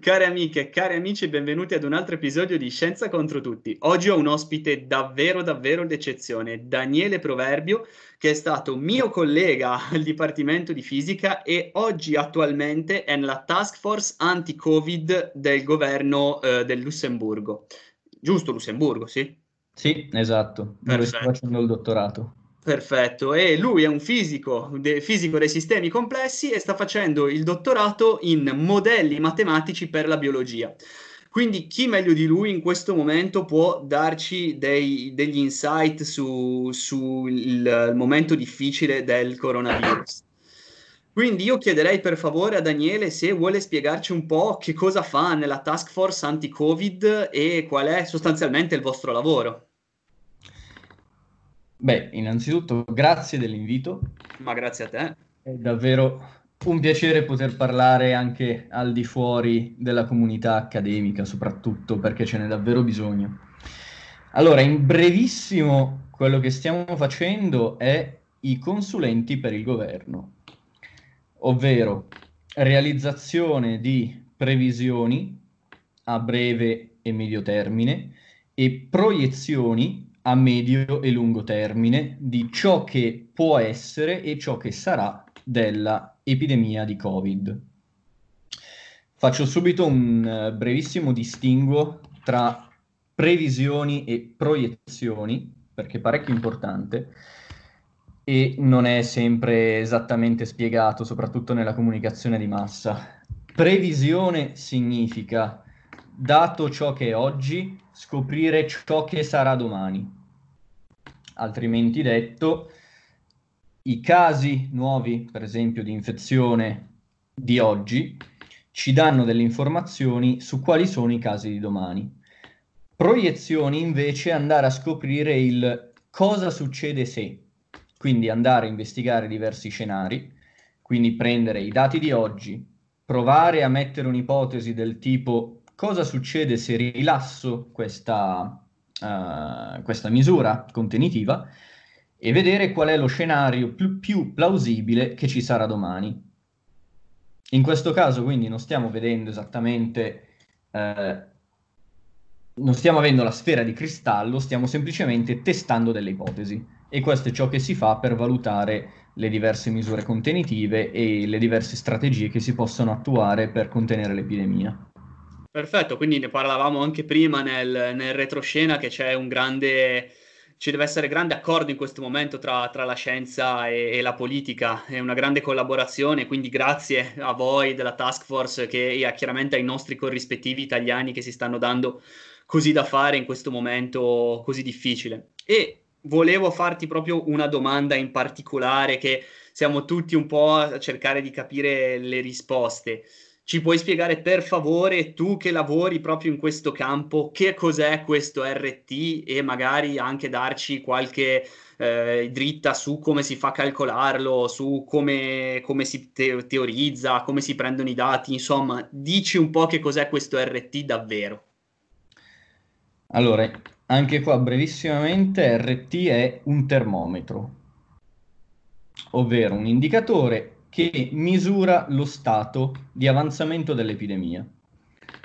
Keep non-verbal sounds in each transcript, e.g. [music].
Cari amiche cari amici, benvenuti ad un altro episodio di Scienza contro tutti. Oggi ho un ospite davvero, davvero d'eccezione, Daniele Proverbio, che è stato mio collega al Dipartimento di Fisica e oggi attualmente è nella task force anti-Covid del governo eh, del Lussemburgo. Giusto Lussemburgo, sì? Sì, esatto, dove sto facendo il dottorato. Perfetto, e lui è un fisico, de, fisico dei sistemi complessi e sta facendo il dottorato in modelli matematici per la biologia. Quindi chi meglio di lui in questo momento può darci dei, degli insight sul su momento difficile del coronavirus? Quindi io chiederei per favore a Daniele se vuole spiegarci un po' che cosa fa nella task force anti-Covid e qual è sostanzialmente il vostro lavoro. Beh, innanzitutto grazie dell'invito. Ma grazie a te. È davvero un piacere poter parlare anche al di fuori della comunità accademica, soprattutto perché ce n'è davvero bisogno. Allora, in brevissimo, quello che stiamo facendo è i consulenti per il governo, ovvero realizzazione di previsioni a breve e medio termine e proiezioni a medio e lungo termine di ciò che può essere e ciò che sarà della epidemia di Covid. Faccio subito un uh, brevissimo distinguo tra previsioni e proiezioni, perché è parecchio importante e non è sempre esattamente spiegato, soprattutto nella comunicazione di massa. Previsione significa, dato ciò che è oggi, scoprire ciò che sarà domani. Altrimenti detto, i casi nuovi, per esempio, di infezione di oggi, ci danno delle informazioni su quali sono i casi di domani. Proiezioni invece andare a scoprire il cosa succede se, quindi andare a investigare diversi scenari, quindi prendere i dati di oggi, provare a mettere un'ipotesi del tipo cosa succede se rilasso questa, uh, questa misura contenitiva e vedere qual è lo scenario più, più plausibile che ci sarà domani. In questo caso quindi non stiamo vedendo esattamente, eh, non stiamo avendo la sfera di cristallo, stiamo semplicemente testando delle ipotesi e questo è ciò che si fa per valutare le diverse misure contenitive e le diverse strategie che si possono attuare per contenere l'epidemia. Perfetto, quindi ne parlavamo anche prima nel, nel retroscena che c'è un grande, ci deve essere grande accordo in questo momento tra, tra la scienza e, e, la politica, è una grande collaborazione, quindi grazie a voi della task force che, e chiaramente ai nostri corrispettivi italiani che si stanno dando così da fare in questo momento così difficile. E volevo farti proprio una domanda in particolare che siamo tutti un po' a cercare di capire le risposte. Ci puoi spiegare per favore, tu che lavori proprio in questo campo, che cos'è questo RT e magari anche darci qualche eh, dritta su come si fa a calcolarlo, su come, come si te- teorizza, come si prendono i dati, insomma, dici un po' che cos'è questo RT davvero. Allora, anche qua brevissimamente, RT è un termometro, ovvero un indicatore che misura lo stato di avanzamento dell'epidemia.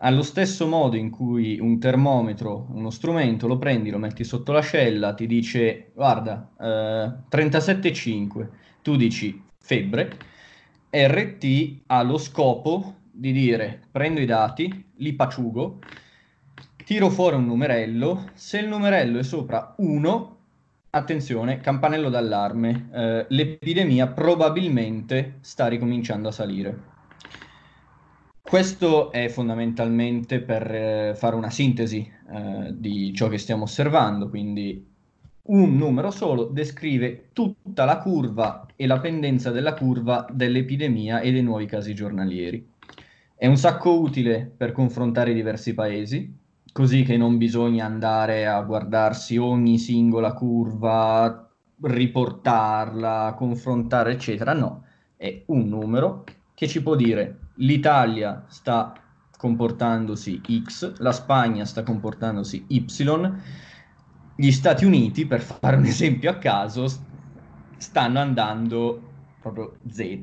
Allo stesso modo in cui un termometro, uno strumento, lo prendi, lo metti sotto l'ascella, ti dice guarda, eh, 37,5, tu dici febbre, RT ha lo scopo di dire prendo i dati, li paciugo, tiro fuori un numerello, se il numerello è sopra 1 Attenzione, campanello d'allarme, eh, l'epidemia probabilmente sta ricominciando a salire. Questo è fondamentalmente per eh, fare una sintesi eh, di ciò che stiamo osservando, quindi un numero solo descrive tutta la curva e la pendenza della curva dell'epidemia e dei nuovi casi giornalieri. È un sacco utile per confrontare i diversi paesi, così che non bisogna andare a guardarsi ogni singola curva, riportarla, confrontare, eccetera. No, è un numero che ci può dire l'Italia sta comportandosi X, la Spagna sta comportandosi Y, gli Stati Uniti, per fare un esempio a caso, stanno andando proprio Z.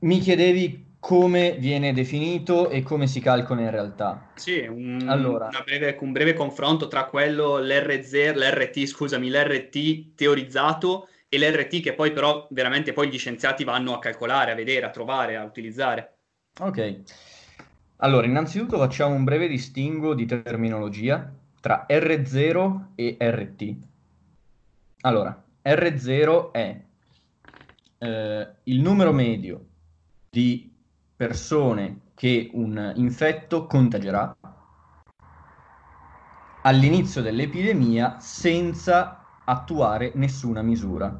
Mi chiedevi come viene definito e come si calcola in realtà. Sì, un, allora. breve, un breve confronto tra quello, l'RZ, l'RT, scusami, l'RT teorizzato e l'RT che poi però veramente poi gli scienziati vanno a calcolare, a vedere, a trovare, a utilizzare. Ok. Allora, innanzitutto facciamo un breve distinguo di terminologia tra R0 e RT. Allora, R0 è eh, il numero medio di persone che un infetto contagerà all'inizio dell'epidemia senza attuare nessuna misura,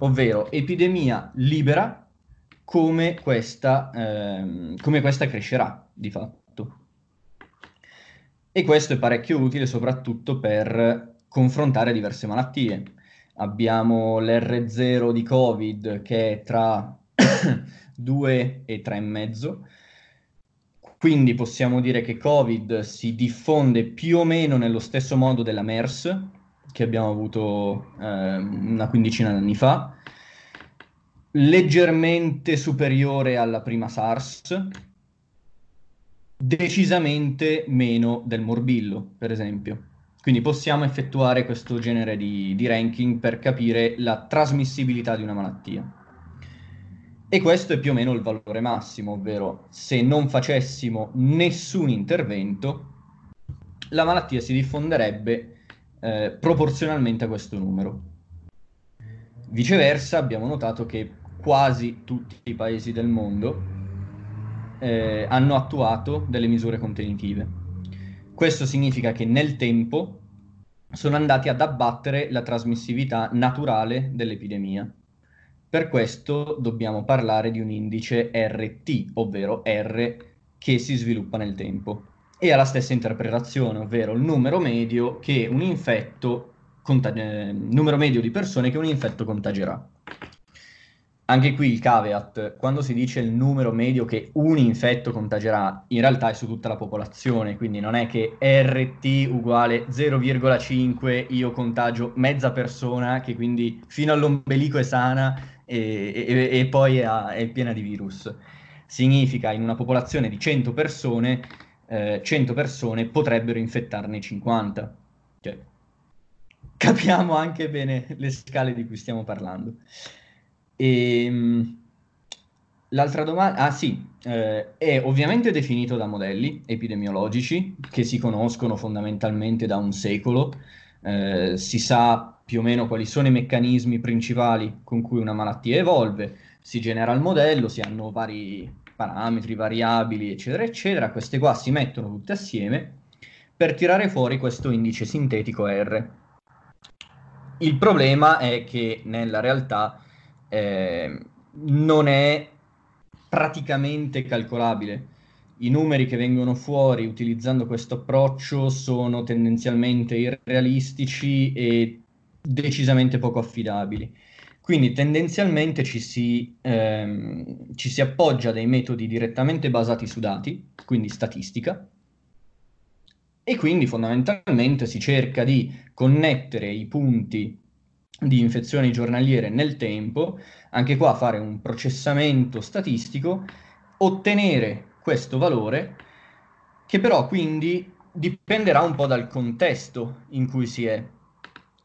ovvero epidemia libera come questa, ehm, come questa crescerà di fatto. E questo è parecchio utile soprattutto per confrontare diverse malattie. Abbiamo l'R0 di Covid che è tra [clears throat] 2 e 3,5. Quindi possiamo dire che Covid si diffonde più o meno nello stesso modo della MERS, che abbiamo avuto eh, una quindicina di anni fa, leggermente superiore alla prima SARS, decisamente meno del morbillo, per esempio. Quindi possiamo effettuare questo genere di, di ranking per capire la trasmissibilità di una malattia. E questo è più o meno il valore massimo, ovvero se non facessimo nessun intervento, la malattia si diffonderebbe eh, proporzionalmente a questo numero. Viceversa, abbiamo notato che quasi tutti i paesi del mondo eh, hanno attuato delle misure contenitive. Questo significa che nel tempo sono andati ad abbattere la trasmissività naturale dell'epidemia. Per questo dobbiamo parlare di un indice RT, ovvero R che si sviluppa nel tempo. E ha la stessa interpretazione, ovvero il numero medio, contag- eh, numero medio di persone che un infetto contagerà. Anche qui il caveat, quando si dice il numero medio che un infetto contagerà, in realtà è su tutta la popolazione, quindi non è che RT uguale 0,5 io contagio mezza persona che quindi fino all'ombelico è sana e, e, e poi è, è, piena di virus. Significa in una popolazione di 100 persone, eh, 100 persone potrebbero infettarne 50. Cioè, capiamo anche bene le scale di cui stiamo parlando. E, ehm, l'altra domanda, ah sì, eh, è ovviamente definito da modelli epidemiologici che si conoscono fondamentalmente da un secolo, eh, si sa più o meno quali sono i meccanismi principali con cui una malattia evolve, si genera il modello, si hanno vari parametri, variabili, eccetera, eccetera. Queste qua si mettono tutte assieme per tirare fuori questo indice sintetico R. Il problema è che nella realtà eh, non è praticamente calcolabile. I numeri che vengono fuori utilizzando questo approccio sono tendenzialmente irrealistici e decisamente poco affidabili. Quindi tendenzialmente ci si, ehm, ci si appoggia a dei metodi direttamente basati su dati, quindi statistica, e quindi fondamentalmente si cerca di connettere i punti di infezioni giornaliere nel tempo, anche qua fare un processamento statistico, ottenere questo valore che però quindi dipenderà un po' dal contesto in cui si è.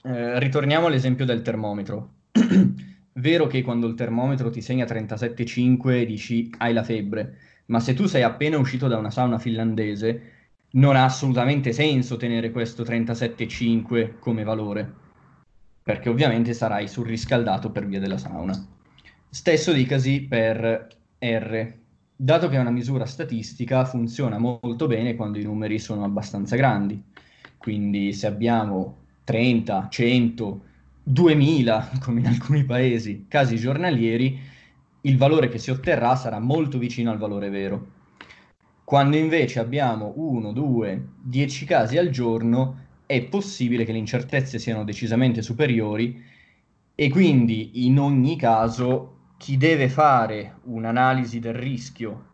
Eh, ritorniamo all'esempio del termometro. [clears throat] Vero che quando il termometro ti segna 37,5 dici hai la febbre, ma se tu sei appena uscito da una sauna finlandese, non ha assolutamente senso tenere questo 37,5 come valore, perché ovviamente sarai surriscaldato per via della sauna. Stesso dicasi per R. Dato che è una misura statistica, funziona molto bene quando i numeri sono abbastanza grandi. Quindi se abbiamo 30, 100, 2000, come in alcuni paesi, casi giornalieri, il valore che si otterrà sarà molto vicino al valore vero. Quando invece abbiamo 1, 2, 10 casi al giorno, è possibile che le incertezze siano decisamente superiori e quindi in ogni caso chi deve fare un'analisi del rischio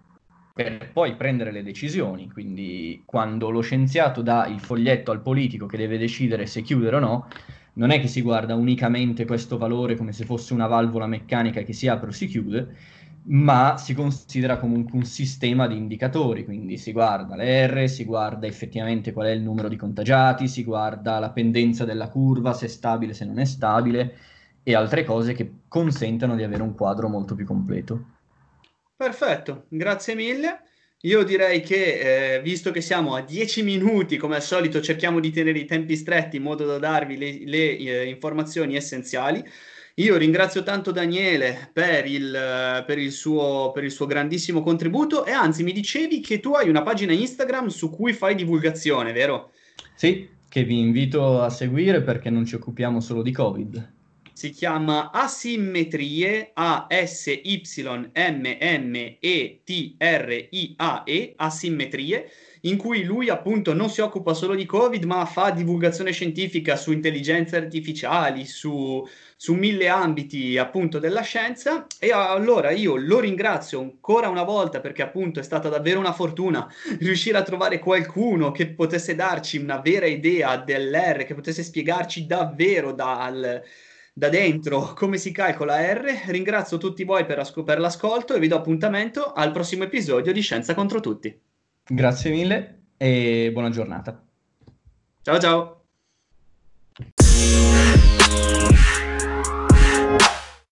per poi prendere le decisioni. Quindi quando lo scienziato dà il foglietto al politico che deve decidere se chiudere o no, non è che si guarda unicamente questo valore come se fosse una valvola meccanica che si apre o si chiude, ma si considera comunque un sistema di indicatori, quindi si guarda le R, si guarda effettivamente qual è il numero di contagiati, si guarda la pendenza della curva, se è stabile, se non è stabile, e altre cose che consentono di avere un quadro molto più completo. Perfetto, grazie mille. Io direi che, eh, visto che siamo a 10 minuti, come al solito cerchiamo di tenere i tempi stretti in modo da darvi le, le eh, informazioni essenziali. Io ringrazio tanto Daniele per il, per, il suo, per il, suo, grandissimo contributo e anzi mi dicevi che tu hai una pagina Instagram su cui fai divulgazione, vero? Sì, che vi invito a seguire perché non ci occupiamo solo di Covid si chiama Asimmetrie, A-S-Y-M-M-E-T-R-I-A-E, Asimmetrie, in cui lui appunto non si occupa solo di Covid, ma fa divulgazione scientifica su intelligenze artificiali, su, su mille ambiti appunto della scienza. E allora io lo ringrazio ancora una volta perché appunto è stata davvero una fortuna riuscire a trovare qualcuno che potesse darci una vera idea dell'R, che potesse spiegarci davvero dal da dentro [laughs] come si calcola R. Ringrazio tutti voi per, asco- per l'ascolto e vi do appuntamento al prossimo episodio di Scienza contro tutti. Grazie mille e buona giornata. Ciao ciao.